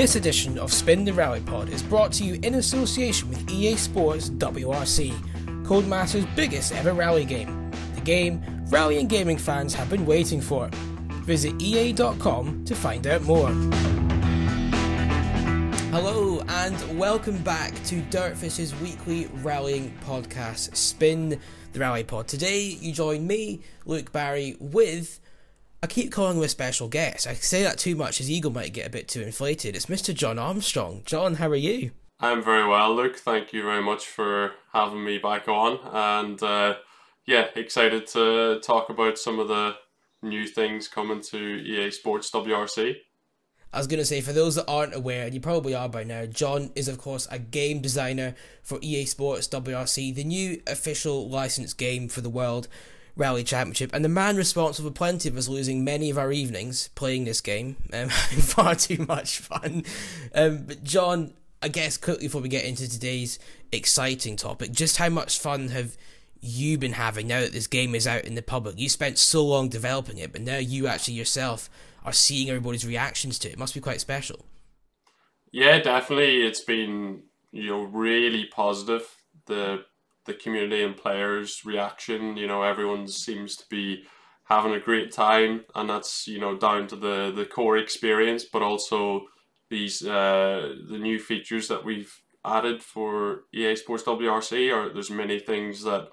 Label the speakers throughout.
Speaker 1: This edition of Spin the Rally Pod is brought to you in association with EA Sports WRC, Codemasters' biggest ever rally game. The game rally and gaming fans have been waiting for. Visit EA.com to find out more. Hello and welcome back to Dirtfish's weekly rallying podcast, Spin the Rally Pod. Today you join me, Luke Barry, with I keep calling him a special guest. I say that too much, his ego might get a bit too inflated. It's Mr. Jon Armstrong. Jon, how are you?
Speaker 2: I'm very well, Luke. Thank you very much for having me back on. And uh, yeah, excited to talk about some of the new things coming to EA Sports WRC.
Speaker 1: I was going to say, for those that aren't aware, and you probably are by now, Jon is, of course, a game designer for EA Sports WRC, the new official licensed game for the world Rally Championship, and the man responsible for plenty of us losing many of our evenings playing this game, um, having far too much fun. Um, but Jon, I guess quickly before we get into today's exciting topic, just how much fun have you been having now that this game is out in the public? You spent so long developing it, but now you actually yourself are seeing everybody's reactions to it. It must be quite special.
Speaker 2: Yeah, definitely. It's been you know really positive. The the community and players' reaction. You know, everyone seems to be having a great time, and that's you know down to the the core experience, but also these uh, the new features that we've added for EA Sports WRC. Or there's many things that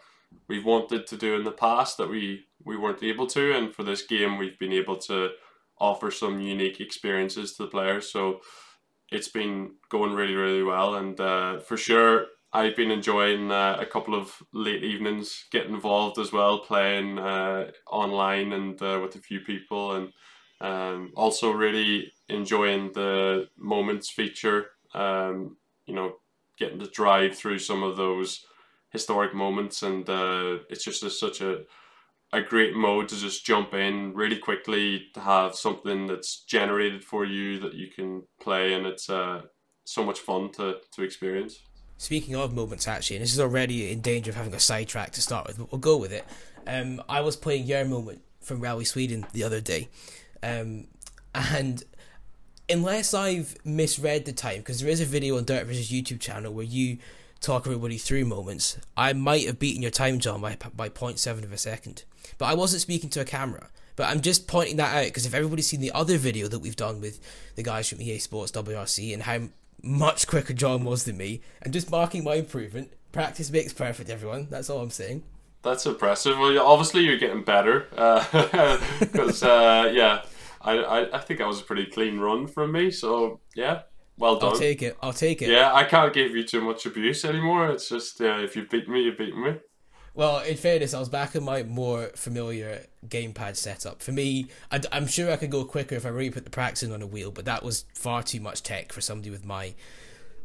Speaker 2: we've wanted to do in the past that we we weren't able to, and for this game we've been able to offer some unique experiences to the players. So it's been going really really well, and uh, for sure I've been enjoying uh, a couple of late evenings, getting involved as well, playing uh, online and uh, with a few people, and um, also really enjoying the moments feature. Um, you know, getting to drive through some of those historic moments, and uh, it's just a, such a a great mode to just jump in really quickly to have something that's generated for you that you can play, and it's uh, so much fun to to experience.
Speaker 1: Speaking of moments, actually, and this is already in danger of having a sidetrack to start with, but we'll go with it. Um, I was playing your moment from Rally Sweden the other day, um, and unless I've misread the time, because there is a video on Dirtfish's YouTube channel where you talk everybody through moments, I might have beaten your time, Jon, by by 0.7 of a second. But I wasn't speaking to a camera. But I'm just pointing that out because if everybody's seen the other video that we've done with the guys from EA Sports WRC and how much quicker Jon was than me, and just marking my improvement. Practice makes perfect, everyone. That's all I'm saying.
Speaker 2: That's impressive. Well, obviously you're getting better, because uh, uh, yeah, I, I I think that was a pretty clean run from me. So yeah, well done.
Speaker 1: I'll take it. I'll take it.
Speaker 2: Yeah, I can't give you too much abuse anymore. It's just uh, if you beat me, you beat me.
Speaker 1: Well, in fairness, I was back in my more familiar gamepad setup. For me, i am sure I could go quicker if I really put the practice in on a wheel, but that was far too much tech for somebody with my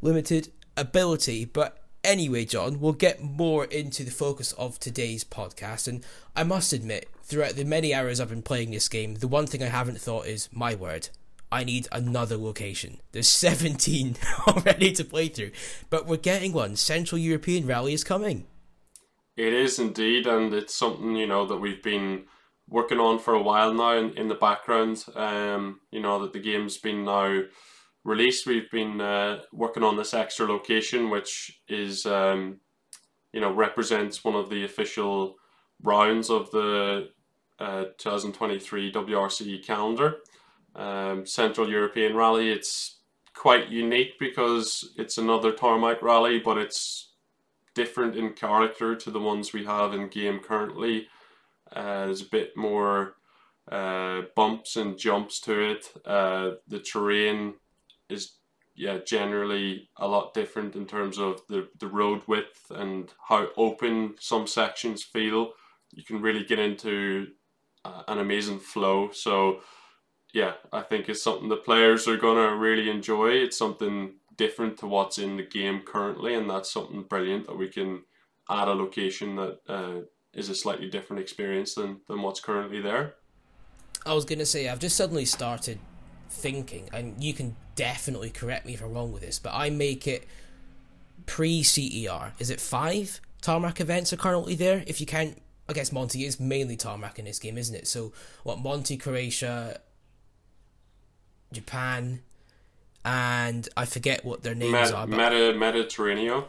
Speaker 1: limited ability. But anyway, Jon, we'll get more into the focus of today's podcast. And I must admit, throughout the many hours I've been playing this game, the one thing I haven't thought is, my word, I need another location. There's 17 already to play through, but we're getting one. Central European Rally is coming.
Speaker 2: It is indeed, and it's something you know that we've been working on for a while now in, in the background. Um, you know that the game's been now released. We've been uh, working on this extra location, which is um, you know represents one of the official rounds of the uh, 2023 WRC calendar. Um, Central European Rally. It's quite unique because it's another tarmac rally, but it's different in character to the ones we have in game currently. Uh, there's a bit more uh, bumps and jumps to it. Uh, the terrain is yeah, generally a lot different in terms of the, the road width and how open some sections feel. You can really get into uh, an amazing flow. So, yeah, I think it's something the players are to really enjoy. It's something different to what's in the game currently, and that's something brilliant that we can add a location that uh, is a slightly different experience than, than what's currently there.
Speaker 1: I was going to say, I've just suddenly started thinking, and you can definitely correct me if I'm wrong with this, but I make it pre CER. Is it five tarmac events are currently there? If you count, I guess Monty is mainly tarmac in this game, isn't it? So, what, Monty, Croatia, Japan, and I forget what their names
Speaker 2: Med-
Speaker 1: are.
Speaker 2: But Meta Mediterranean.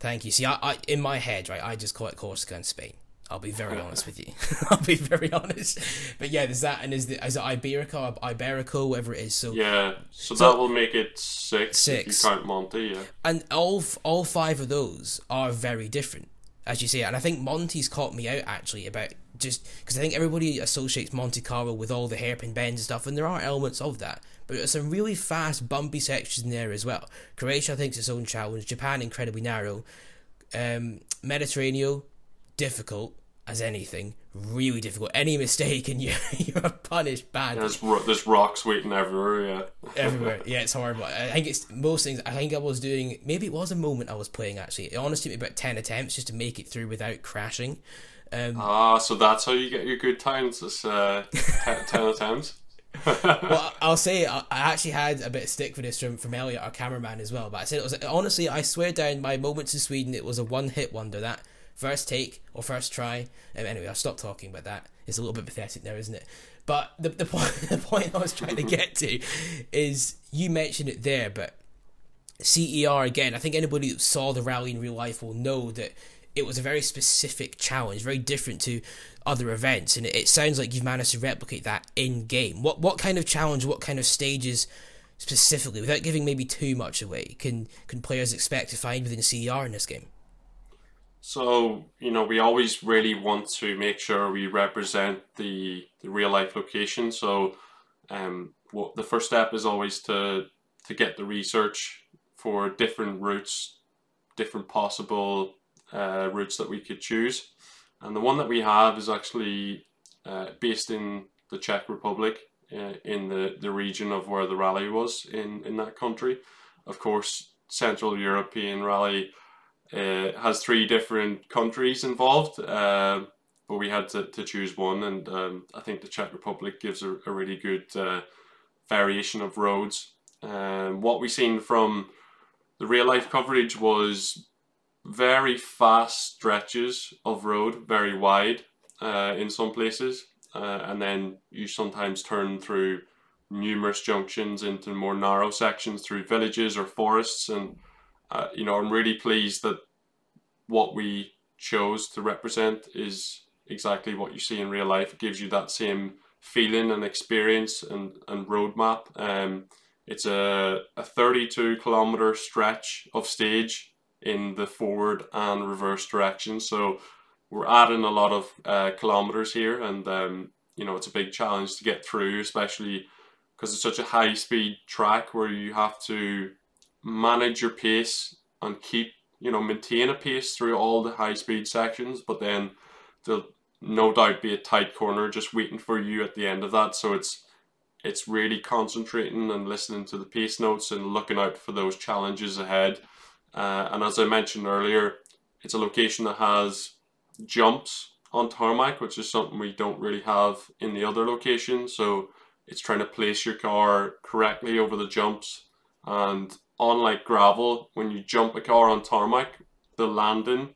Speaker 1: Thank you. See, I, I in my head, right, I just call it Corsica and Spain. I'll be very honest with you. I'll be very honest. But yeah, there's that, and is the is it Iberica or Iberico, whatever it is. So
Speaker 2: Yeah, so,
Speaker 1: So-
Speaker 2: that will make it six,
Speaker 1: Six.
Speaker 2: you count Monty. Yeah,
Speaker 1: and all all five of those are very different, as you say. And I think Monty's caught me out actually about just because I think everybody associates Monte Carlo with all the hairpin bends and stuff, and there are elements of that. But there's some really fast, bumpy sections in there as well. Croatia, I think, is its own challenge. Japan, incredibly narrow. Um, Mediterranean, difficult as anything. Really difficult. Any mistake and you're, you're punished badly
Speaker 2: there's ro- there's rocks waiting everywhere. Yeah,
Speaker 1: everywhere. Yeah, it's horrible. I think it's most things. I think I was doing. Maybe it was a moment I was playing. Actually, it honestly took me about ten attempts just to make it through without crashing. Um,
Speaker 2: ah, so that's how you get your good times. It's uh, ten, ten attempts.
Speaker 1: well, I'll say I, actually had a bit of stick for this from from Elliot, our cameraman, as well. But I said it was honestly. I swear down my moments in Sweden, it was a one hit wonder. That first take or first try. Um, anyway, I'll stop talking about that. It's a little bit pathetic now, isn't it? But the the point the point I was trying to get to is you mentioned it there, but CER again. I think anybody that saw the rally in real life will know that it was a very specific challenge, very different to other events, and it, sounds like you've managed to replicate that in game. What what kind of challenge, what kind of stages specifically, without giving maybe too much away, can can players expect to find within CER in this game?
Speaker 2: So you know, we always really want to make sure we represent the the real life location. So, um, what the first step is always to to get the research for different routes, different possible uh, routes that we could choose, and the one that we have is actually uh, based in the Czech Republic, uh, in the the region of where the rally was in in that country. Of course, Central European rally uh, has three different countries involved, uh, but we had to, to choose one, and um, I think the Czech Republic gives a, a really good uh, variation of roads. Um, what we seen from the real life coverage was very fast stretches of road, very wide uh, in some places, uh, and then you sometimes turn through numerous junctions into more narrow sections through villages or forests and uh, you know, I'm really pleased that what we chose to represent is exactly what you see in real life. It gives you that same feeling and experience and, and roadmap. Um, it's a, a 32 kilometer stretch of stage in the forward and reverse direction. So we're adding a lot of uh, kilometers here, and um, you know, it's a big challenge to get through, especially because it's such a high speed track where you have to manage your pace and keep you know maintain a pace through all the high speed sections but then there'll no doubt be a tight corner just waiting for you at the end of that so it's it's really concentrating and listening to the pace notes and looking out for those challenges ahead uh, and as i mentioned earlier it's a location that has jumps on tarmac which is something we don't really have in the other locations so it's trying to place your car correctly over the jumps and unlike gravel, when you jump a car on tarmac, the landing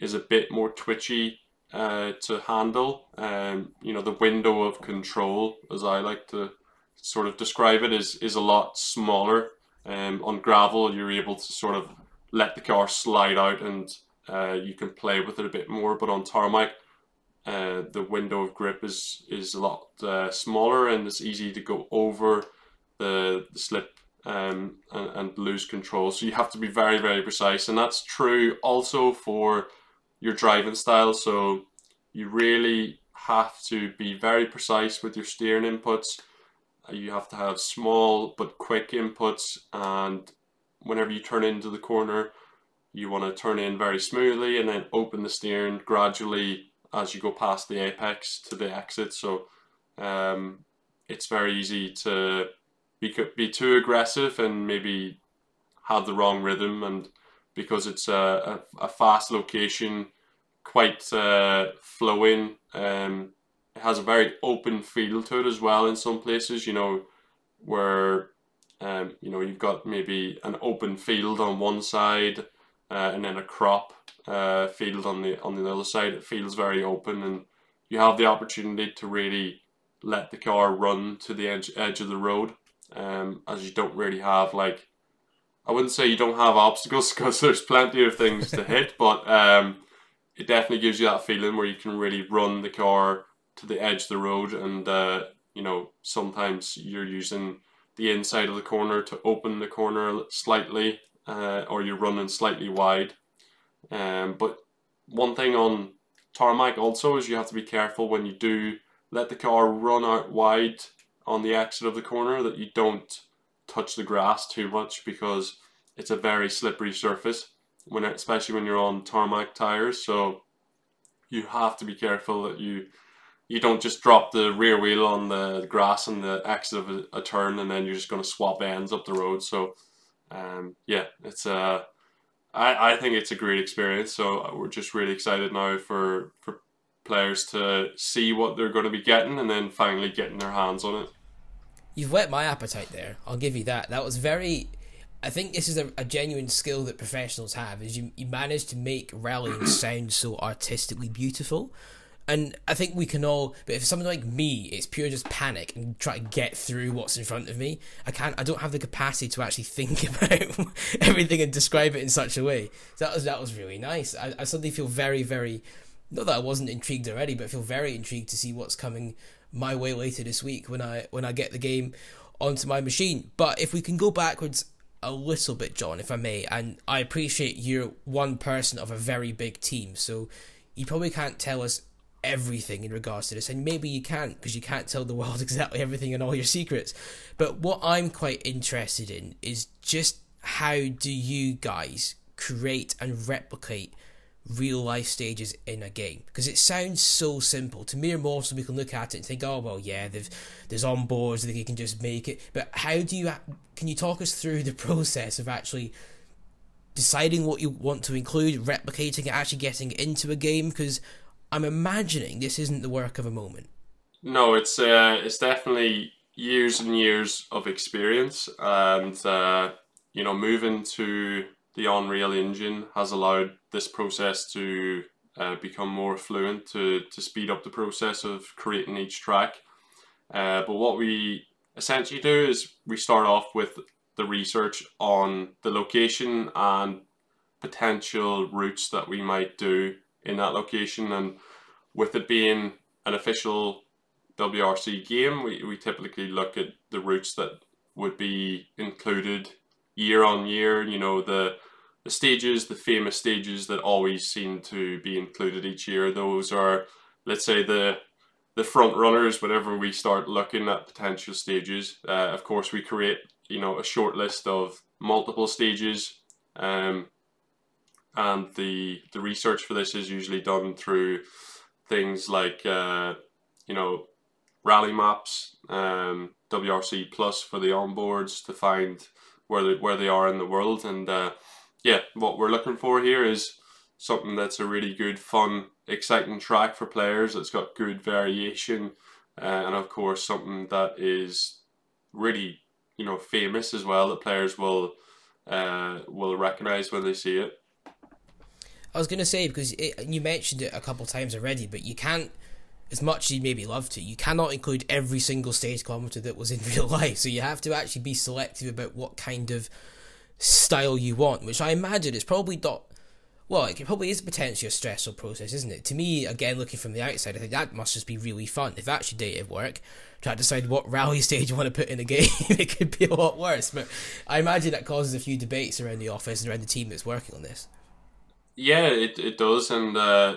Speaker 2: is a bit more twitchy uh, to handle. Um, you know, the window of control, as I like to sort of describe it, is is a lot smaller. Um, on gravel, you're able to sort of let the car slide out and uh, you can play with it a bit more. But on tarmac, uh, the window of grip is is a lot uh, smaller and it's easy to go over the, the slip um, and, and lose control. So you have to be very, very precise. And that's true also for your driving style. So you really have to be very precise with your steering inputs. You have to have small but quick inputs and whenever you turn into the corner, you want to turn in very smoothly and then open the steering gradually as you go past the apex to the exit. So um, it's very easy to be, be too aggressive and maybe have the wrong rhythm. And because it's a, a, a fast location, quite uh, flowing, um, it has a very open feel to it as well in some places, you know, where um, you know you've got maybe an open field on one side uh, and then a crop uh, field on the on the other side. It feels very open, and you have the opportunity to really let the car run to the edge edge of the road, um, as you don't really have like. I wouldn't say you don't have obstacles because there's plenty of things to hit, but um, it definitely gives you that feeling where you can really run the car to the edge of the road, and uh, you know sometimes you're using the inside of the corner to open the corner slightly, uh, or you're running slightly wide. Um, but one thing on tarmac also is you have to be careful when you do let the car run out wide on the exit of the corner that you don't touch the grass too much because it's a very slippery surface when especially when you're on tarmac tires so you have to be careful that you you don't just drop the rear wheel on the grass and the exit of a, a turn and then you're just going to swap ends up the road. So um, yeah it's a uh, I, I think it's a great experience. So we're just really excited now for for players to see what they're going to be getting and then finally getting their hands on it.
Speaker 1: You've whet my appetite there i'll give you that. That was very I think this is a, a, genuine skill that professionals have is you, you manage to make rallying sound so artistically beautiful and I think we can all, but if someone like me, it's pure just panic and try to get through what's in front of me. I can't. I don't have the capacity to actually think about everything and describe it in such a way. So that was that was really nice. I, I suddenly feel very very, not that I wasn't intrigued already, but I feel very intrigued to see what's coming my way later this week when I when I get the game onto my machine. But if we can go backwards a little bit, Jon, if I may, and I appreciate you're one person of a very big team, so you probably can't tell us everything in regards to this, and maybe you can't because you can't tell the world exactly everything and all your secrets. But what I'm quite interested in is just how do you guys create and replicate real life stages in a game? Because it sounds so simple. To mere mortals we can look at it and think oh well yeah there's on boards that you can just make it. But how do you can you talk us through the process of actually deciding what you want to include replicating it actually getting into a game? Because I'm imagining this isn't the work of a moment.
Speaker 2: No, it's uh, it's definitely years and years of experience, and uh, you know, moving to the Unreal Engine has allowed this process to uh, become more fluent to to speed up the process of creating each track. Uh, but what we essentially do is we start off with the research on the location and potential routes that we might do in that location. And with it being an official WRC game, we, we typically look at the routes that would be included year on year. You know, the the stages, the famous stages that always seem to be included each year. Those are, let's say, the the front runners. Whenever we start looking at potential stages, uh, of course, we create you know a short list of multiple stages. Um, and the the research for this is usually done through things like uh, you know rally maps, um, WRC Plus for the onboards to find where they, where they are in the world, and uh, yeah, what we're looking for here is something that's a really good, fun, exciting track for players. That's got good variation, uh, and of course something that is really you know famous as well that players will uh, will recognize when they see it.
Speaker 1: I was going to say because it, you mentioned it a couple times already, but you can't, as much as you maybe love to, you cannot include every single stage kilometer that was in real life. So you have to actually be selective about what kind of style you want, which I imagine is probably not. Well, it probably is potentially a stressful process, isn't it? To me, again, looking from the outside, I think that must just be really fun. If that's your day of work, try to decide what rally stage you want to put in a game, it could be a lot worse. But I imagine that causes a few debates around the office and around the team that's working on this.
Speaker 2: Yeah, it, it does, and uh,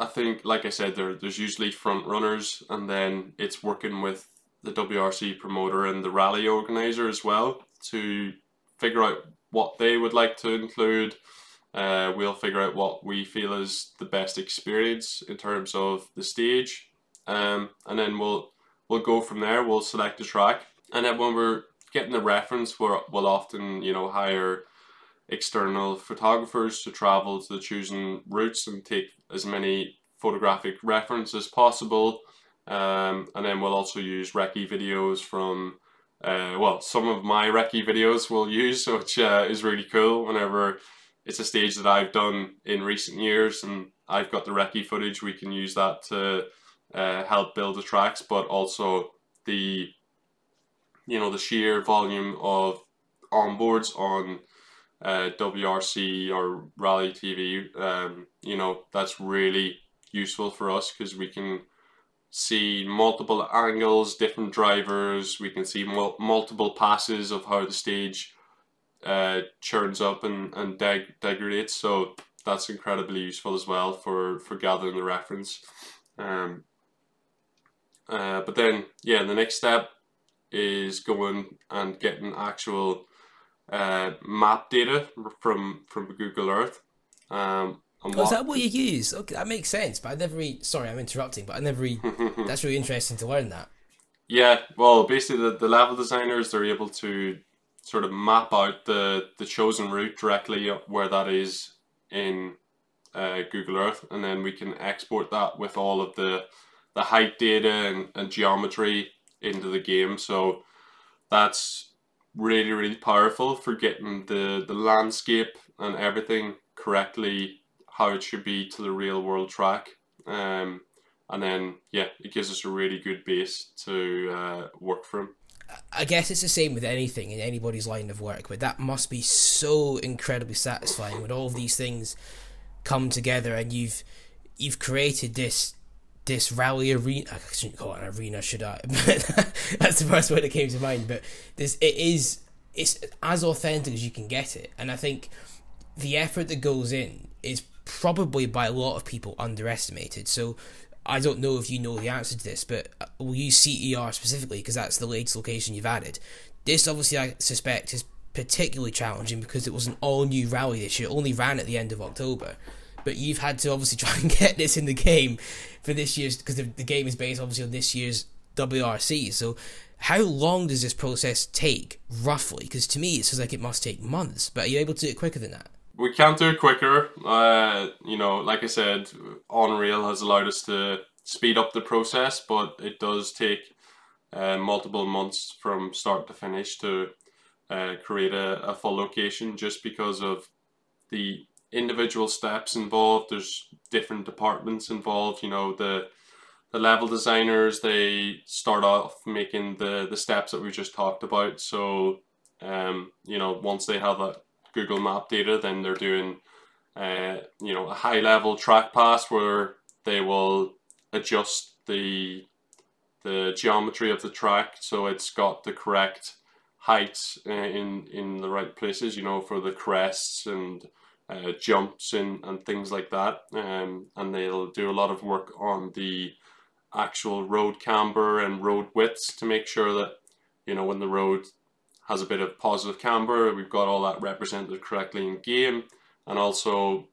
Speaker 2: I think, like I said, there there's usually front runners, and then it's working with the WRC promoter and the rally organizer as well to figure out what they would like to include. Uh, we'll figure out what we feel is the best experience in terms of the stage, um, and then we'll we'll go from there. We'll select a track, and then when we're getting the reference, we're, we'll often you know hire external photographers to travel to the chosen routes and take as many photographic reference as possible. Um, and then we'll also use recce videos from, uh, well, some of my recce videos we'll use, which uh, is really cool whenever it's a stage that I've done in recent years and I've got the recce footage, we can use that to uh, help build the tracks, but also the, you know, the sheer volume of onboards on uh, WRC or Rally TV, um, you know, that's really useful for us because we can see multiple angles, different drivers. We can see mul- multiple passes of how the stage uh, churns up and, and deg- degradates. So that's incredibly useful as well for, for gathering the reference. Um, uh, but then, yeah, the next step is going and getting actual uh, map data from from Google Earth. Um,
Speaker 1: oh, is that what you use? Okay, that makes sense. But I never. Really, sorry, I'm interrupting. But I never. Really, that's really interesting to learn that.
Speaker 2: Yeah, well, basically, the, the level designers they're able to sort of map out the the chosen route directly where that is in uh, Google Earth, and then we can export that with all of the the height data and, and geometry into the game. So that's really really powerful for getting the the landscape and everything correctly how it should be to the real world track. Um, and then yeah it gives us a really good base to uh, work from.
Speaker 1: I guess it's the same with anything in anybody's line of work, but that must be so incredibly satisfying when all of these things come together and you've you've created this this rally arena. I shouldn't call it an arena, should I? that's the first word that came to mind. But this, it is, it's as authentic as you can get it, and I think the effort that goes in is probably by a lot of people underestimated. So I don't know if you know the answer to this, but uh, we'll use CER specifically because that's the latest location you've added. This obviously, I suspect, is particularly challenging because it was an all new rally this year. Only ran at the end of October but you've had to obviously try and get this in the game for this year's because the, the game is based obviously on this year's WRC. So how long does this process take roughly? Because to me it sounds like it must take months, but are you able to do it quicker than that?
Speaker 2: We can't do it quicker. Uh, you know, like I said, Unreal has allowed us to speed up the process, but it does take uh, multiple months from start to finish to uh, create a, a full location just because of the individual steps involved. There's different departments involved. You know, the the level designers they start off making the the steps that we just talked about. So, um, you know, once they have that Google Map data, then they're doing, uh, you know, a high level track pass where they will adjust the the geometry of the track so it's got the correct heights uh, in in the right places. You know, for the crests and uh, jumps and, and things like that. Um, and they'll do a lot of work on the actual road camber and road widths to make sure that, you know, when the road has a bit of positive camber, we've got all that represented correctly in game. And also,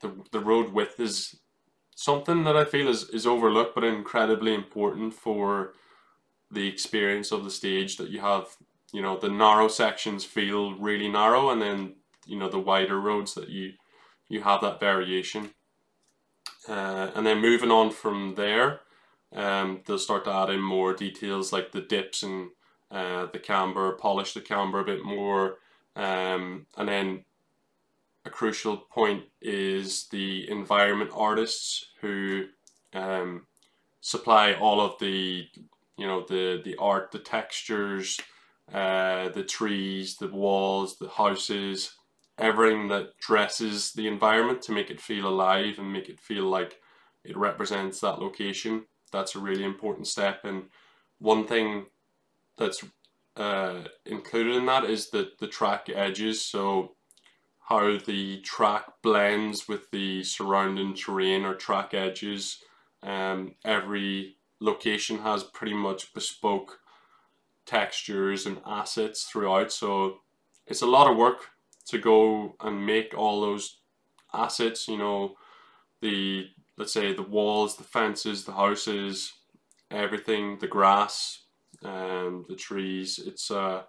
Speaker 2: the, the road width is something that I feel is, is overlooked but incredibly important for the experience of the stage that you have you know the narrow sections feel really narrow and then you know the wider roads that you you have that variation. Uh, and then moving on from there, um, they'll start to add in more details like the dips and uh, the camber, polish the camber a bit more, um, and then a crucial point is the environment artists who um, supply all of the you know the the art, the textures, uh, the trees, the walls, the houses, everything that dresses the environment to make it feel alive and make it feel like it represents that location. That's a really important step. And one thing that's uh, included in that is the, the track edges. So how the track blends with the surrounding terrain or track edges. Um, every location has pretty much bespoke textures and assets throughout. So it's a lot of work to go and make all those assets, you know, the let's say the walls, the fences, the houses, everything, the grass, um, the trees. It's uh,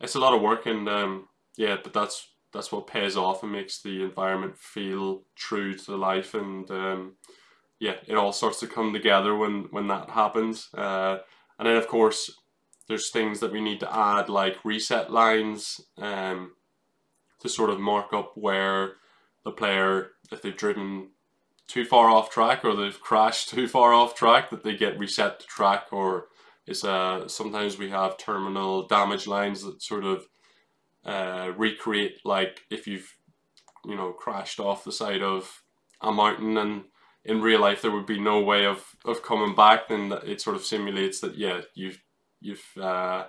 Speaker 2: it's a lot of work, and um, yeah, but that's that's what pays off and makes the environment feel true to the life, and um, yeah, it all starts to come together when when that happens. Uh, and then of course, there's things that we need to add like reset lines, um, to sort of mark up where the player, if they've driven too far off track or they've crashed too far off track, that they get reset to track or is uh, sometimes we have terminal damage lines that sort of uh, recreate like if you've you know crashed off the side of a mountain and in real life there would be no way of, of coming back then it sort of simulates that yeah you've you've uh,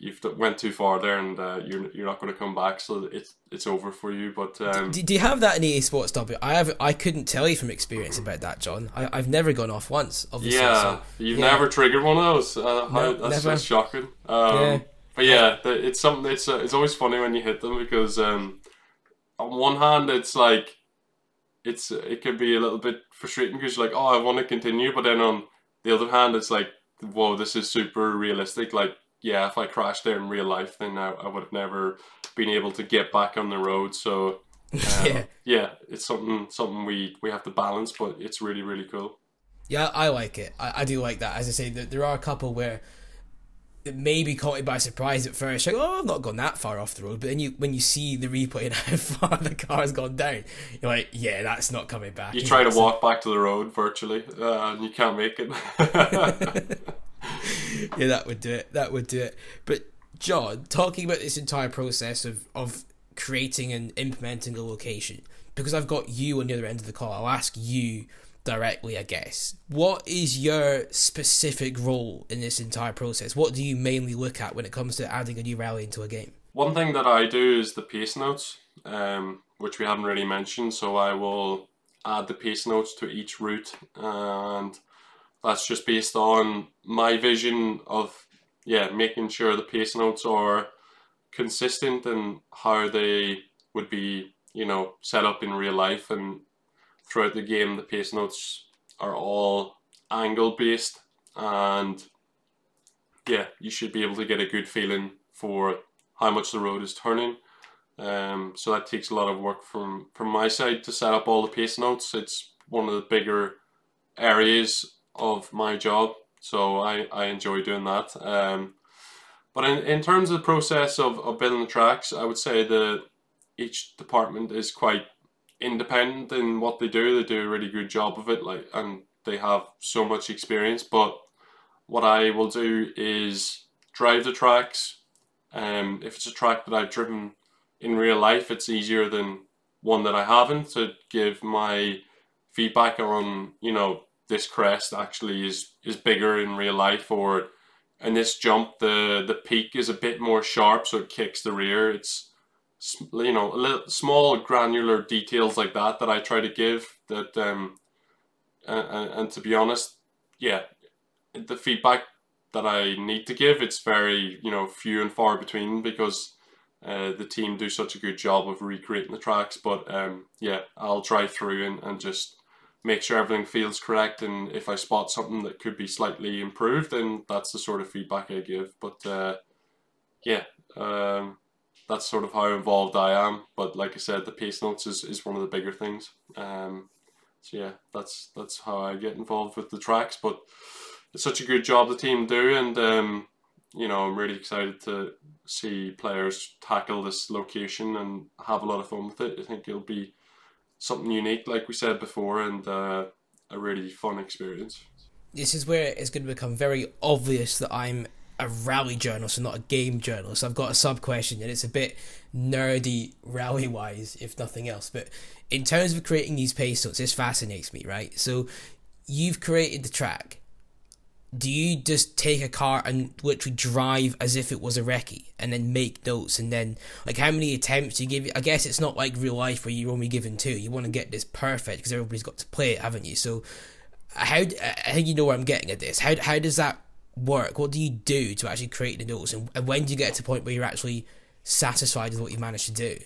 Speaker 2: you've went too far there and uh, you're you're not going to come back so it's it's over for you but um,
Speaker 1: do, do, you have that in EA Sports W? I have I couldn't tell you from experience about that Jon I, I've never gone off once obviously
Speaker 2: yeah so, you've yeah. never triggered one of those uh, no, that's, that's shocking um, yeah. but yeah it's something it's uh, it's always funny when you hit them because um, on one hand it's like it's it can be a little bit frustrating because you're like oh I want to continue but then on the other hand it's like whoa this is super realistic like yeah, if I crashed there in real life, then I, I would have never been able to get back on the road. So um, yeah, yeah, it's something something we we have to balance, but it's really really cool.
Speaker 1: Yeah, I like it. I, I do like that. As I say, there are a couple where it maybe caught me by surprise at first. Like, oh, I've not gone that far off the road. But then you, when you see the replay and how far the car's gone down, you're like, yeah, that's not coming back.
Speaker 2: You try to walk back to the road virtually, uh, and you can't make it.
Speaker 1: yeah, that would do it. That would do it. But Jon, talking about this entire process of of creating and implementing a location, because I've got you on the other end of the call, I'll ask you directly, I guess. What is your specific role in this entire process? What do you mainly look at when it comes to adding a new rally into a game?
Speaker 2: One thing that I do is the pace notes, um, which we haven't really mentioned. So I will add the pace notes to each route and that's just based on my vision of yeah making sure the pace notes are consistent and how they would be you know set up in real life. And throughout the game the pace notes are all angle based. And yeah you should be able to get a good feeling for how much the road is turning. Um, so that takes a lot of work from from my side to set up all the pace notes. It's one of the bigger areas of my job, so I, I enjoy doing that. Um, but in, in terms of the process of, of building the tracks, I would say that each department is quite independent in what they do. They do a really good job of it, like, and they have so much experience. But what I will do is drive the tracks. Um, if it's a track that I've driven in real life, it's easier than one that I haven't to give my feedback on, you know, this crest actually is is bigger in real life or in this jump the the peak is a bit more sharp so it kicks the rear. It's you know little small granular details like that that I try to give that um and, and to be honest yeah the feedback that I need to give it's very you know few and far between because uh, the team do such a good job of recreating the tracks. But um yeah I'll drive through and, and just make sure everything feels correct and if I spot something that could be slightly improved then that's the sort of feedback I give. But uh, yeah um, that's sort of how involved I am. But like I said the pace notes is, is one of the bigger things. Um, so yeah that's that's how I get involved with the tracks. But it's such a good job the team do and um, you know I'm really excited to see players tackle this location and have a lot of fun with it. I think it'll be something unique, like we said before, and uh, a really fun experience.
Speaker 1: This is where it's going to become very obvious that I'm a rally journalist and not a game journalist. I've got a sub question, and it's a bit nerdy rally wise, if nothing else. But in terms of creating these notes, this fascinates me, right? So you've created the track do you just take a car and literally drive as if it was a recce and then make notes and then like how many attempts do you give i guess it's not like real life where you're only given two. You want to get this perfect because everybody's got to play it haven't you? So how i think you know where i'm getting at this. How, how does that work? What do you do to actually create the notes and, and when do you get to the point where you're actually satisfied with what you managed to do?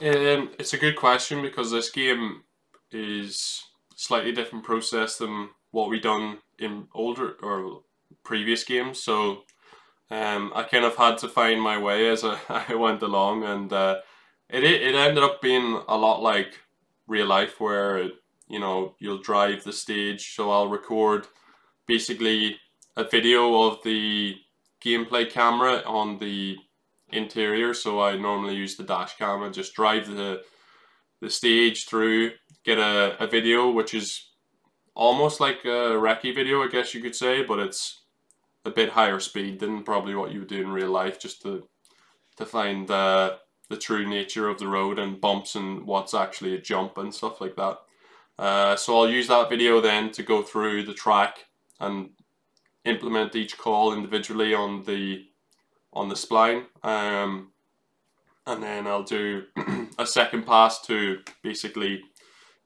Speaker 2: Um, it's a good question because this game is slightly different process than what we done in older or previous games. So um, I kind of had to find my way as I, I went along, and uh, it it ended up being a lot like real life, where you know you'll drive the stage. So I'll record basically a video of the gameplay camera on the interior. So I normally use the dash camera, just drive the the stage through, get a, a video which is almost like a recce video, I guess you could say, but it's a bit higher speed than probably what you would do in real life, just to to find the the true nature of the road and bumps and what's actually a jump and stuff like that. Uh, so I'll use that video then to go through the track and implement each call individually on the on the spline. Um, and then I'll do a second pass to basically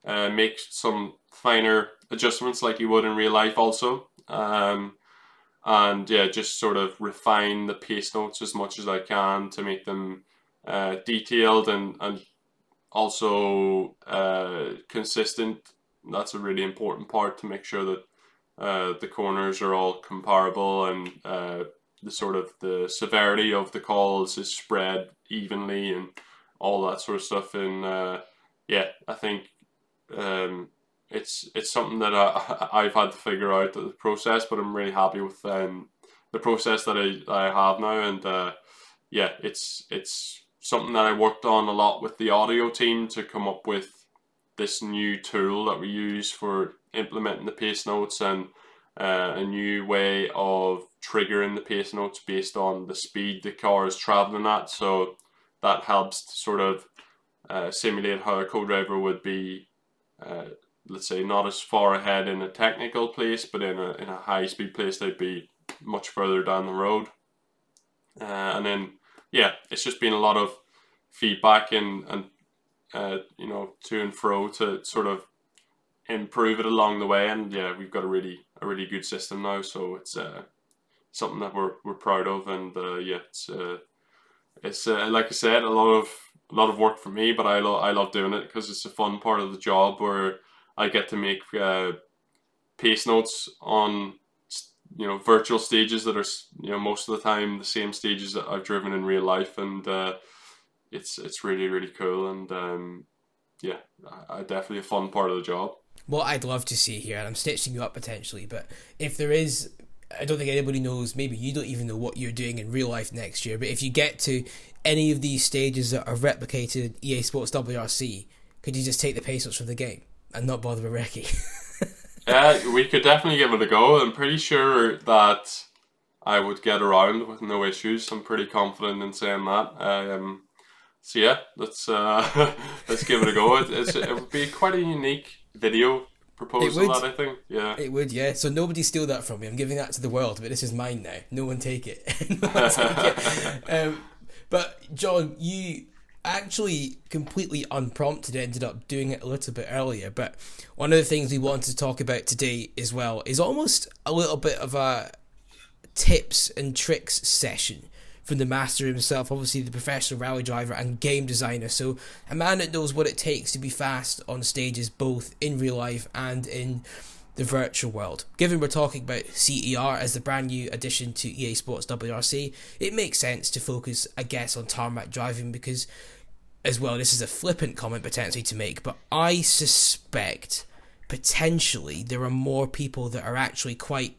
Speaker 2: uh, make some finer adjustments like you would in real life also. Um, and yeah, just sort of refine the pace notes as much as I can to make them uh, detailed and, and also uh, consistent. That's a really important part to make sure that uh, the corners are all comparable and uh, the sort of the severity of the calls is spread evenly and all that sort of stuff. And uh, yeah, I think um, it's it's something that I I've had to figure out the process, but I'm really happy with um, the process that I, I have now, and uh, yeah, it's it's something that I worked on a lot with the audio team to come up with this new tool that we use for implementing the pace notes and uh, a new way of triggering the pace notes based on the speed the car is traveling at. So that helps to sort of uh, simulate how a co-driver would be uh, let's say not as far ahead in a technical place, but in a in a high speed place they'd be much further down the road. Uh, and then yeah, it's just been a lot of feedback and and uh, you know to and fro to sort of improve it along the way. And yeah, we've got a really a really good system now, so it's uh, something that we're we're proud of. And uh, yeah, it's uh, it's uh, like I said, a lot of a lot of work for me, but I love I love doing it because it's a fun part of the job where I get to make uh, pace notes on you know virtual stages that are you know most of the time the same stages that I've driven in real life, and uh, it's it's really really cool and um, yeah, definitely a fun part of the job.
Speaker 1: What I'd love to see here, and I'm stitching you up potentially, but if there is I don't think anybody knows. Maybe you don't even know what you're doing in real life next year. But if you get to any of these stages that are replicated EA Sports WRC, could you just take the pace notes from the game? And not bother with recce.
Speaker 2: yeah, we could definitely give it a go. I'm pretty sure that I would get around with no issues. I'm pretty confident in saying that. Um, so yeah, let's uh, let's give it a go. It, it would be quite a unique video proposal that I think. Yeah.
Speaker 1: It would, yeah. So nobody steal that from me. I'm giving that to the world, but this is mine now. No one take it. no one take it. Um, but Jon, you actually completely unprompted ended up doing it a little bit earlier but one of the things we wanted to talk about today as well is almost a little bit of a tips and tricks session from the master himself obviously the professional rally driver and game designer so a man that knows what it takes to be fast on stages both in real life and in the virtual world. Given we're talking about CER as the brand new addition to EA Sports WRC, it makes sense to focus, I guess, on tarmac driving because as well, this is a flippant comment potentially to make, but I suspect potentially there are more people that are actually quite.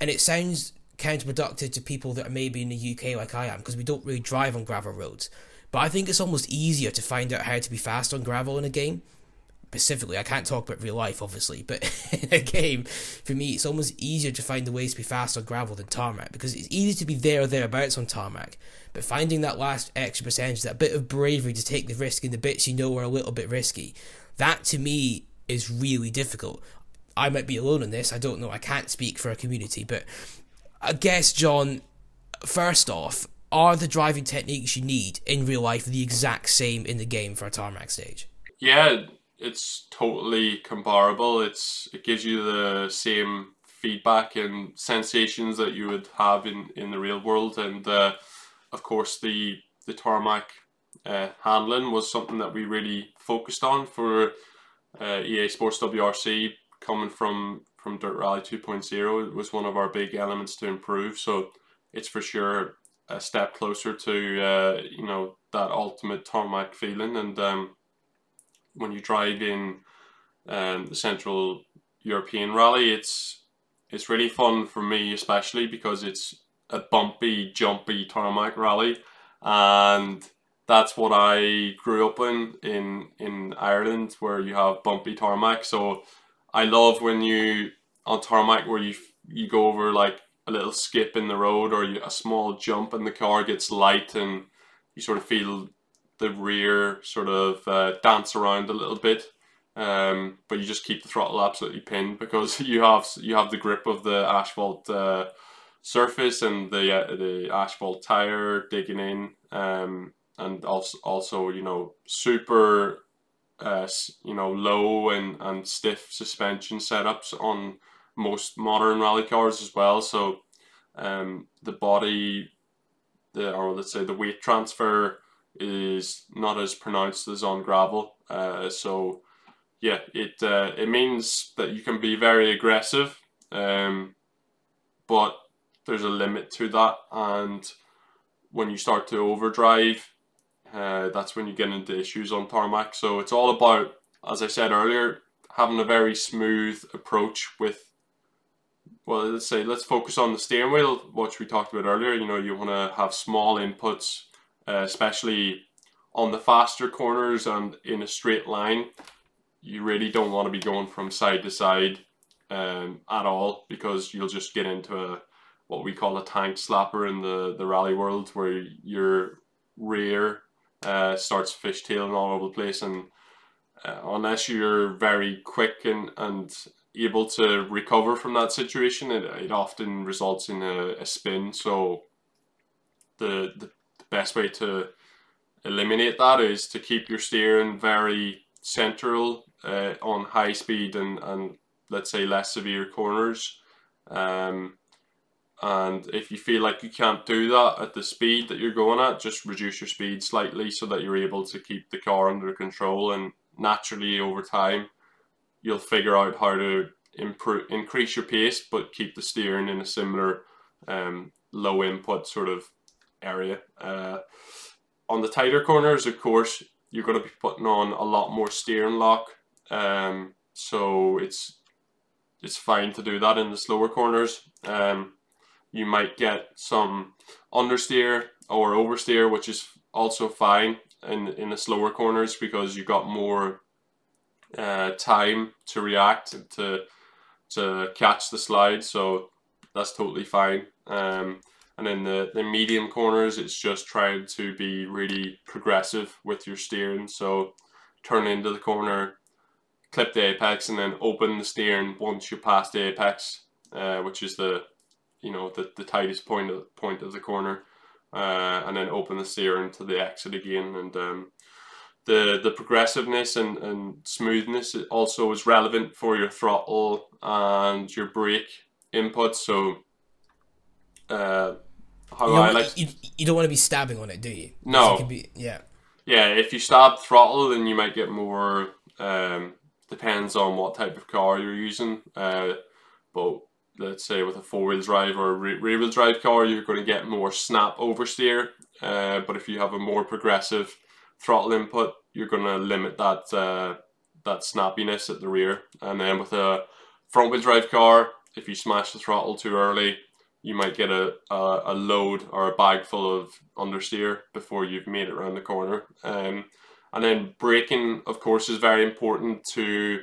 Speaker 1: And it sounds counterproductive to people that are maybe in the UK like I am, because we don't really drive on gravel roads. But I think it's almost easier to find out how to be fast on gravel in a game specifically. I can't talk about real life, obviously, but in a game, for me, it's almost easier to find the ways to be fast on gravel than tarmac because it's easy to be there or thereabouts on tarmac. But finding that last extra percentage, that bit of bravery to take the risk in the bits you know are a little bit risky, that to me is really difficult. I might be alone in this, I don't know, I can't speak for a community, but I guess, Jon, first off, are the driving techniques you need in real life the exact same in the game for a tarmac stage?
Speaker 2: Yeah, it's totally comparable. It's it gives you the same feedback and sensations that you would have in, in the real world, and uh, of course the the tarmac uh, handling was something that we really focused on for uh, EA Sports WRC coming from from Dirt Rally 2.0 it was one of our big elements to improve. So it's for sure a step closer to uh, you know that ultimate tarmac feeling. And um, when you drive in um, the Central European Rally it's it's really fun for me especially because it's a bumpy jumpy tarmac rally and that's what I grew up in in in Ireland, where you have bumpy tarmac. So I love when you on tarmac where you you go over like a little skip in the road or you, a small jump and the car gets light and you sort of feel the rear sort of uh, dance around a little bit. Um, but you just keep the throttle absolutely pinned because you have you have the grip of the asphalt uh, surface and the uh, the asphalt tire digging in. Um, and also also you know super uh, you know low and, and stiff suspension setups on most modern rally cars as well so um, the body the or let's say the weight transfer is not as pronounced as on gravel uh, so yeah it uh, it means that you can be very aggressive um, but there's a limit to that and when you start to overdrive uh, that's when you get into issues on tarmac. So it's all about, as I said earlier, having a very smooth approach with. Well, let's say let's focus on the steering wheel, which we talked about earlier. You know, you want to have small inputs, uh, especially on the faster corners and in a straight line. You really don't want to be going from side to side um, at all because you'll just get into a what we call a tank slapper in the the rally world, where your rear uh, starts fishtailing all over the place, and uh, unless you're very quick and, and able to recover from that situation, it, it often results in a, a spin. So the, the best way to eliminate that is to keep your steering very central uh, on high speed and, and let's say less severe corners. Um, and if you feel like you can't do that at the speed that you're going at, just reduce your speed slightly so that you're able to keep the car under control. And naturally, over time, you'll figure out how to improve, increase your pace, but keep the steering in a similar um, low input sort of area. Uh, on the tighter corners, of course, you're going to be putting on a lot more steering lock. Um, so it's it's fine to do that in the slower corners. Um, you might get some understeer or oversteer, which is also fine in in the slower corners because you got more uh, time to react to to catch the slide. So that's totally fine. Um, and in the, the medium corners, it's just trying to be really progressive with your steering. So turn into the corner, clip the apex, and then open the steering once you pass the apex, uh, which is the you know the, the tightest point of point of the corner, uh, and then open the steering to the exit again. And um, the the progressiveness and, and smoothness also is relevant for your throttle and your brake input. So, uh,
Speaker 1: how you I like you, you don't want to be stabbing on it, do you?
Speaker 2: No.
Speaker 1: Be, yeah.
Speaker 2: Yeah, if you stab throttle, then you might get more. Um, depends on what type of car you're using. Uh, but let's say with a four wheel drive or a rear wheel drive car, you're going to get more snap oversteer. Uh, but if you have a more progressive throttle input, you're going to limit that uh, that snappiness at the rear. And then with a front wheel drive car, if you smash the throttle too early, you might get a, a, a load or a bag full of understeer before you've made it around the corner. Um, and then braking, of course, is very important to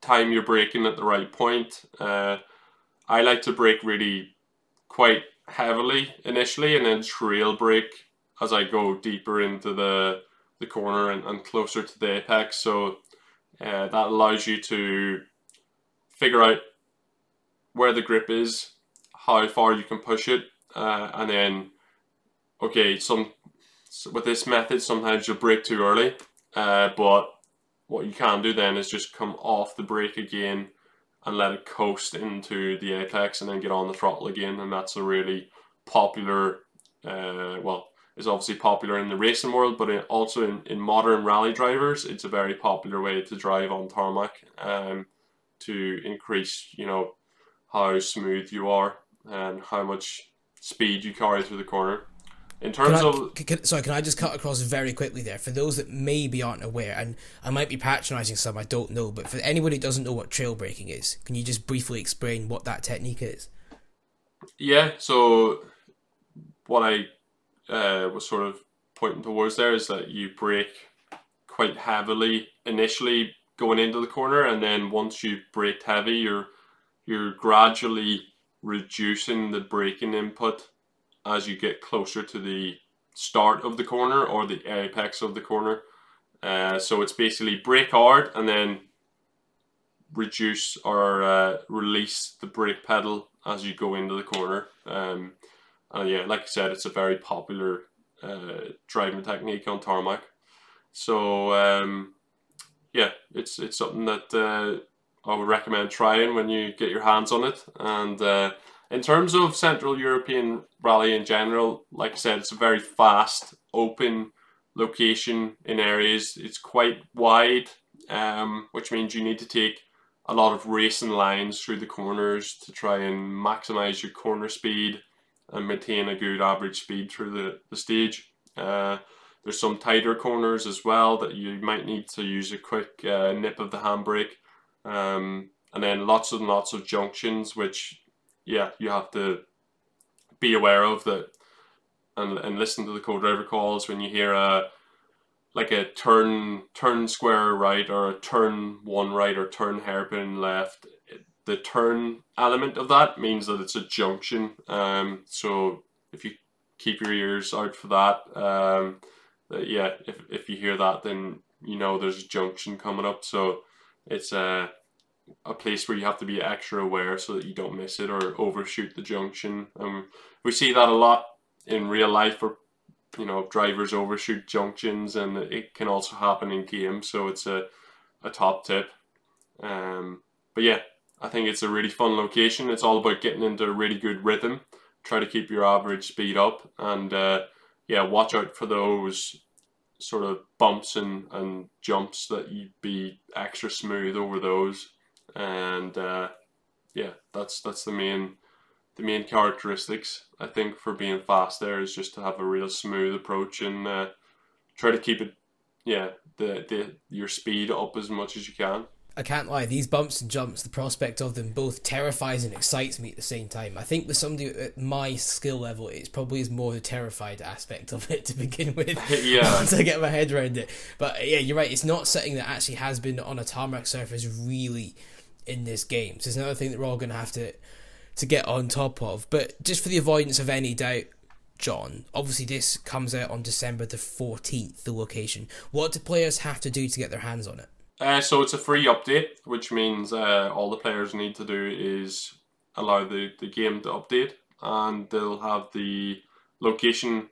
Speaker 2: time your braking at the right point. Uh, I like to brake really quite heavily initially and then trail brake as I go deeper into the the corner and, and closer to the apex. So uh, that allows you to figure out where the grip is, how far you can push it, uh, and then okay, some with this method sometimes you'll brake too early, uh, but what you can do then is just come off the brake again and let it coast into the apex and then get on the throttle again and that's a really popular uh, well is obviously popular in the racing world, but in, also in, in modern rally drivers, it's a very popular way to drive on tarmac um, to increase, you know, how smooth you are and how much speed you carry through the corner. In terms
Speaker 1: can I,
Speaker 2: of
Speaker 1: can, sorry, can I just cut across very quickly there for those that maybe aren't aware, and I might be patronising some, I don't know, but for anybody who doesn't know what trail braking is, can you just briefly explain what that technique is?
Speaker 2: Yeah, so what I uh, was sort of pointing towards there is that you brake quite heavily initially going into the corner, and then once you've braked heavy, you're you're gradually reducing the braking input as you get closer to the start of the corner or the apex of the corner. Uh, so it's basically brake hard and then reduce or uh, release the brake pedal as you go into the corner. Um, and yeah, like I said, it's a very popular uh, driving technique on tarmac. So um, yeah, it's it's something that uh, I would recommend trying when you get your hands on it. And uh, in terms of Central European rally in general, like I said, it's a very fast, open location in areas. It's quite wide, um, which means you need to take a lot of racing lines through the corners to try and maximize your corner speed and maintain a good average speed through the, the stage. Uh, there's some tighter corners as well that you might need to use a quick uh, nip of the handbrake. Um, and then lots and lots of junctions, which, yeah, you have to be aware of that and, and listen to the co-driver calls when you hear a like a turn turn square right or a turn one right or turn hairpin left the turn element of that means that it's a junction. Um, so if you keep your ears out for that, um, yeah, if, if you hear that, then you know there's a junction coming up. So it's a a place where you have to be extra aware so that you don't miss it or overshoot the junction. Um, we see that a lot in real life where you know drivers overshoot junctions, and it can also happen in games. So it's a a top tip. Um, but yeah, I think it's a really fun location. It's all about getting into a really good rhythm. Try to keep your average speed up, and uh, yeah, watch out for those sort of bumps and, and jumps that you'd be extra smooth over those. And uh, yeah, that's that's the main the main characteristics I think for being fast there is just to have a real smooth approach and uh, try to keep it yeah the, the your speed up as much as you can.
Speaker 1: I can't lie, these bumps and jumps, the prospect of them both terrifies and excites me at the same time. I think with somebody at my skill level, it's probably is more the terrified aspect of it to begin with.
Speaker 2: yeah.
Speaker 1: Once I get my head around it. But yeah, you're right, it's not something that actually has been on a tarmac surface really in this game. So it's another thing that we're all going to have to to get on top of. But just for the avoidance of any doubt, Jon, obviously this comes out on December the 14th, the location. What do players have to do to get their hands on it?
Speaker 2: Uh, so it's a free update, which means uh, all the players need to do is allow the, the game to update, and they'll have the location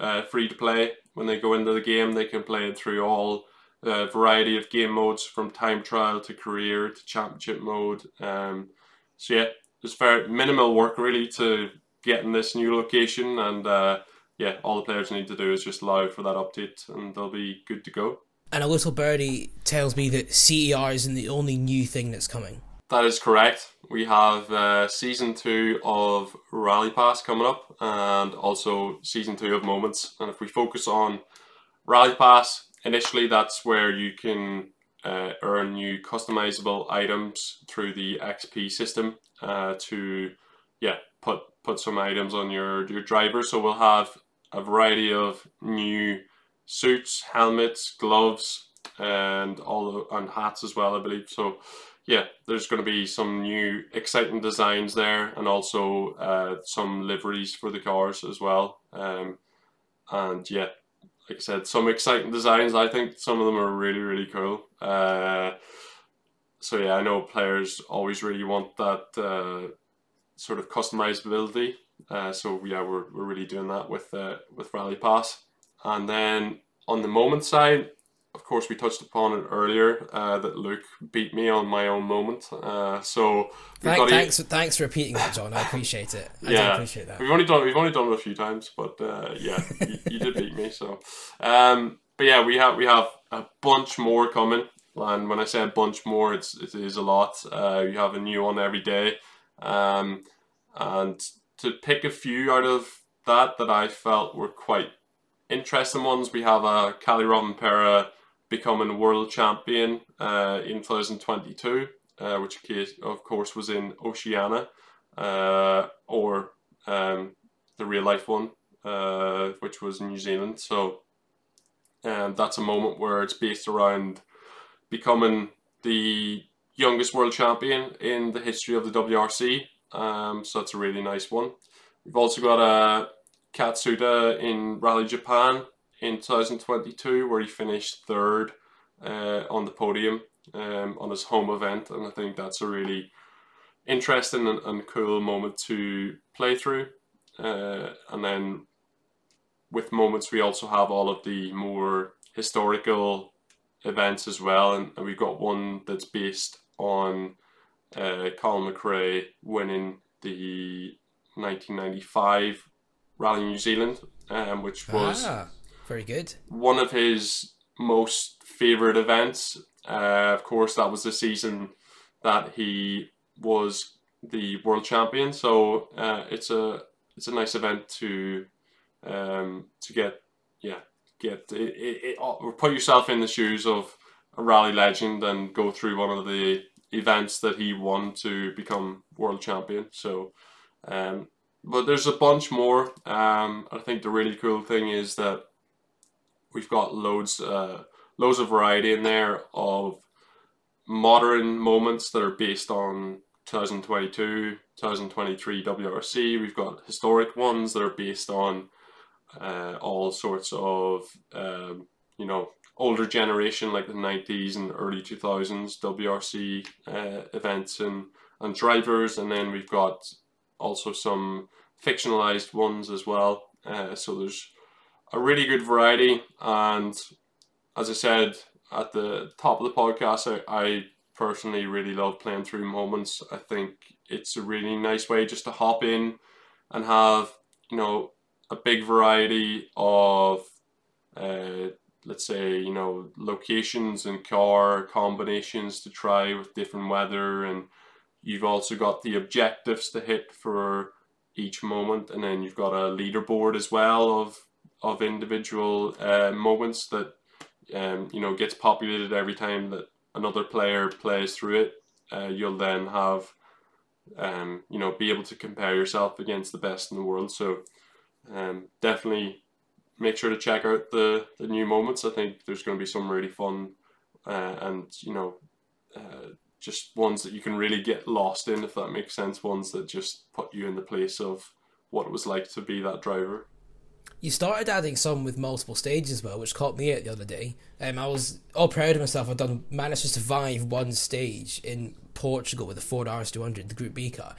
Speaker 2: uh, free to play. When they go into the game, they can play it through all uh, variety of game modes, from time trial to career to championship mode. Um, so yeah, it's very minimal work really to get in this new location, and uh, yeah, all the players need to do is just allow for that update, and they'll be good to go.
Speaker 1: And a little birdie tells me that CER isn't the only new thing that's coming.
Speaker 2: That is correct. We have uh, season two of Rally Pass coming up, and also season two of Moments. And if we focus on Rally Pass, initially that's where you can uh, earn new customizable items through the XP system uh, to, yeah, put put some items on your your driver. So we'll have a variety of new suits, helmets, gloves, and all the, and hats as well, I believe. So yeah, there's going to be some new exciting designs there, and also uh, some liveries for the cars as well. Um, and yeah, like I said, some exciting designs. I think some of them are really really cool. Uh, so yeah, I know players always really want that uh, sort of customizability. Uh, so yeah, we're, we're really doing that with uh, with Rally Pass. And then on the moment side, of course, we touched upon it earlier uh, that Luke beat me on my own moment. Uh, so
Speaker 1: Thank, thanks, thanks for repeating that, Jon. I appreciate it. I yeah, appreciate that.
Speaker 2: We've only done we've only done it a few times, but uh, yeah, you, you, did beat me. So, um, but yeah, we have we have a bunch more coming, and when I say a bunch more, it's it is a lot. Uh, you have a new one every day, um, and to pick a few out of that that I felt were quite interesting ones, we have a uh, Kalle Rovanperä becoming world champion uh, in 2022, uh, which of course was in Oceania, uh, or um, the real life one, uh, which was in New Zealand. So um, that's a moment where it's based around becoming the youngest world champion in the history of the WRC. Um, so that's a really nice one. We've also got a Katsuta in Rally Japan in 2022, where he finished third uh, on the podium um, on his home event, and I think that's a really interesting and, and cool moment to play through. Uh, and then with moments, we also have all of the more historical events as well, and, and we've got one that's based on uh, Colin McRae winning the 1995 Rally New Zealand, um, which was ah,
Speaker 1: very good.
Speaker 2: One of his most favorite events. Uh, of course, that was the season that he was the world champion. So uh, it's a it's a nice event to um, to get yeah get it, it, it, uh, put yourself in the shoes of a rally legend and go through one of the events that he won to become world champion. So um, but there's a bunch more. Um, I think the really cool thing is that we've got loads, uh, loads of variety in there of modern moments that are based on 2022, 2023 WRC. We've got historic ones that are based on uh, all sorts of, um, you know, older generation like the 90s and early 2000s WRC uh, events and, and drivers. And then we've got also some fictionalized ones as well. Uh, so there's a really good variety. And as I said at the top of the podcast, I, I personally really love playing through moments. I think it's a really nice way just to hop in and have, you know, a big variety of, uh, let's say, you know, locations and car combinations to try with different weather. And you've also got the objectives to hit for each moment, and then you've got a leaderboard as well of of individual uh, moments that um, you know gets populated every time that another player plays through it. Uh, you'll then have um, you know be able to compare yourself against the best in the world. So um, definitely make sure to check out the the new moments. I think there's going to be some really fun uh, and you know. Uh, just ones that you can really get lost in, if that makes sense. Ones that just put you in the place of what it was like to be that driver.
Speaker 1: You started adding some with multiple stages as well, which caught me out the other day. Um, I was all proud of myself. I'd done managed to survive one stage in Portugal with a Ford RS200, the Group B car.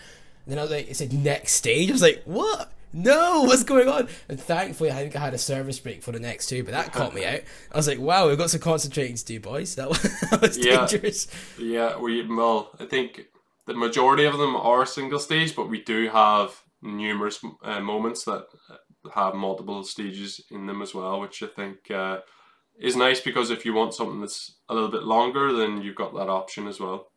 Speaker 1: And then I was like, it said next stage. I was like, what? No, what's going on? And thankfully, I think I had a service break for the next two, but that caught me out. I was like, wow, we've got some concentrating to do, boys. That was, that was yeah, dangerous.
Speaker 2: Yeah, we, well, I think the majority of them are single stage, but we do have numerous uh, moments that have multiple stages in them as well, which I think uh, is nice because if you want something that's a little bit longer, then you've got that option as well.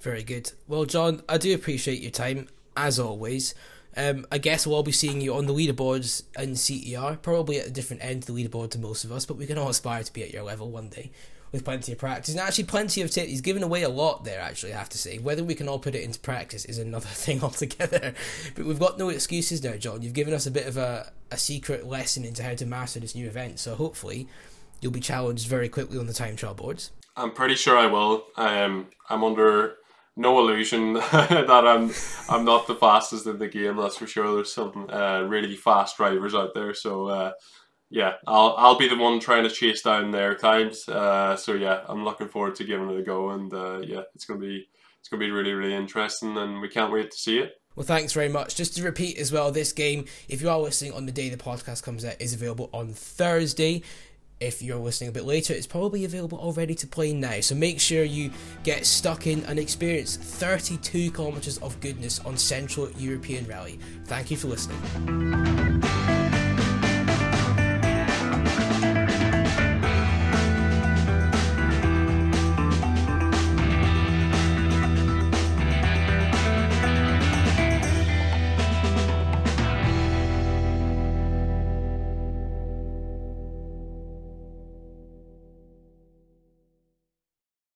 Speaker 1: Very good. Well, Jon, I do appreciate your time as always. Um, I guess we'll all be seeing you on the leaderboards in CER, probably at a different end of the leaderboard to most of us, but we can all aspire to be at your level one day with plenty of practice and actually plenty of tips. He's given away a lot there, actually, I have to say. Whether we can all put it into practice is another thing altogether. But we've got no excuses now, Jon. You've given us a bit of a, a secret lesson into how to master this new event, so hopefully you'll be challenged very quickly on the time trial boards.
Speaker 2: I'm pretty sure I will. Um, I'm under no illusion that I'm I'm not the fastest in the game. That's for sure. There's some uh, really fast drivers out there. So uh, yeah, I'll I'll be the one trying to chase down their times. Uh, so yeah, I'm looking forward to giving it a go. And uh, yeah, it's gonna be it's gonna be really really interesting, and we can't wait to see it.
Speaker 1: Well, thanks very much. Just to repeat as well, this game, if you are listening on the day the podcast comes out, is available on Thursday if you're listening a bit later, it's probably available already to play now. So make sure you get stuck in and experience 32 kilometres of goodness on Central European Rally. Thank you for listening.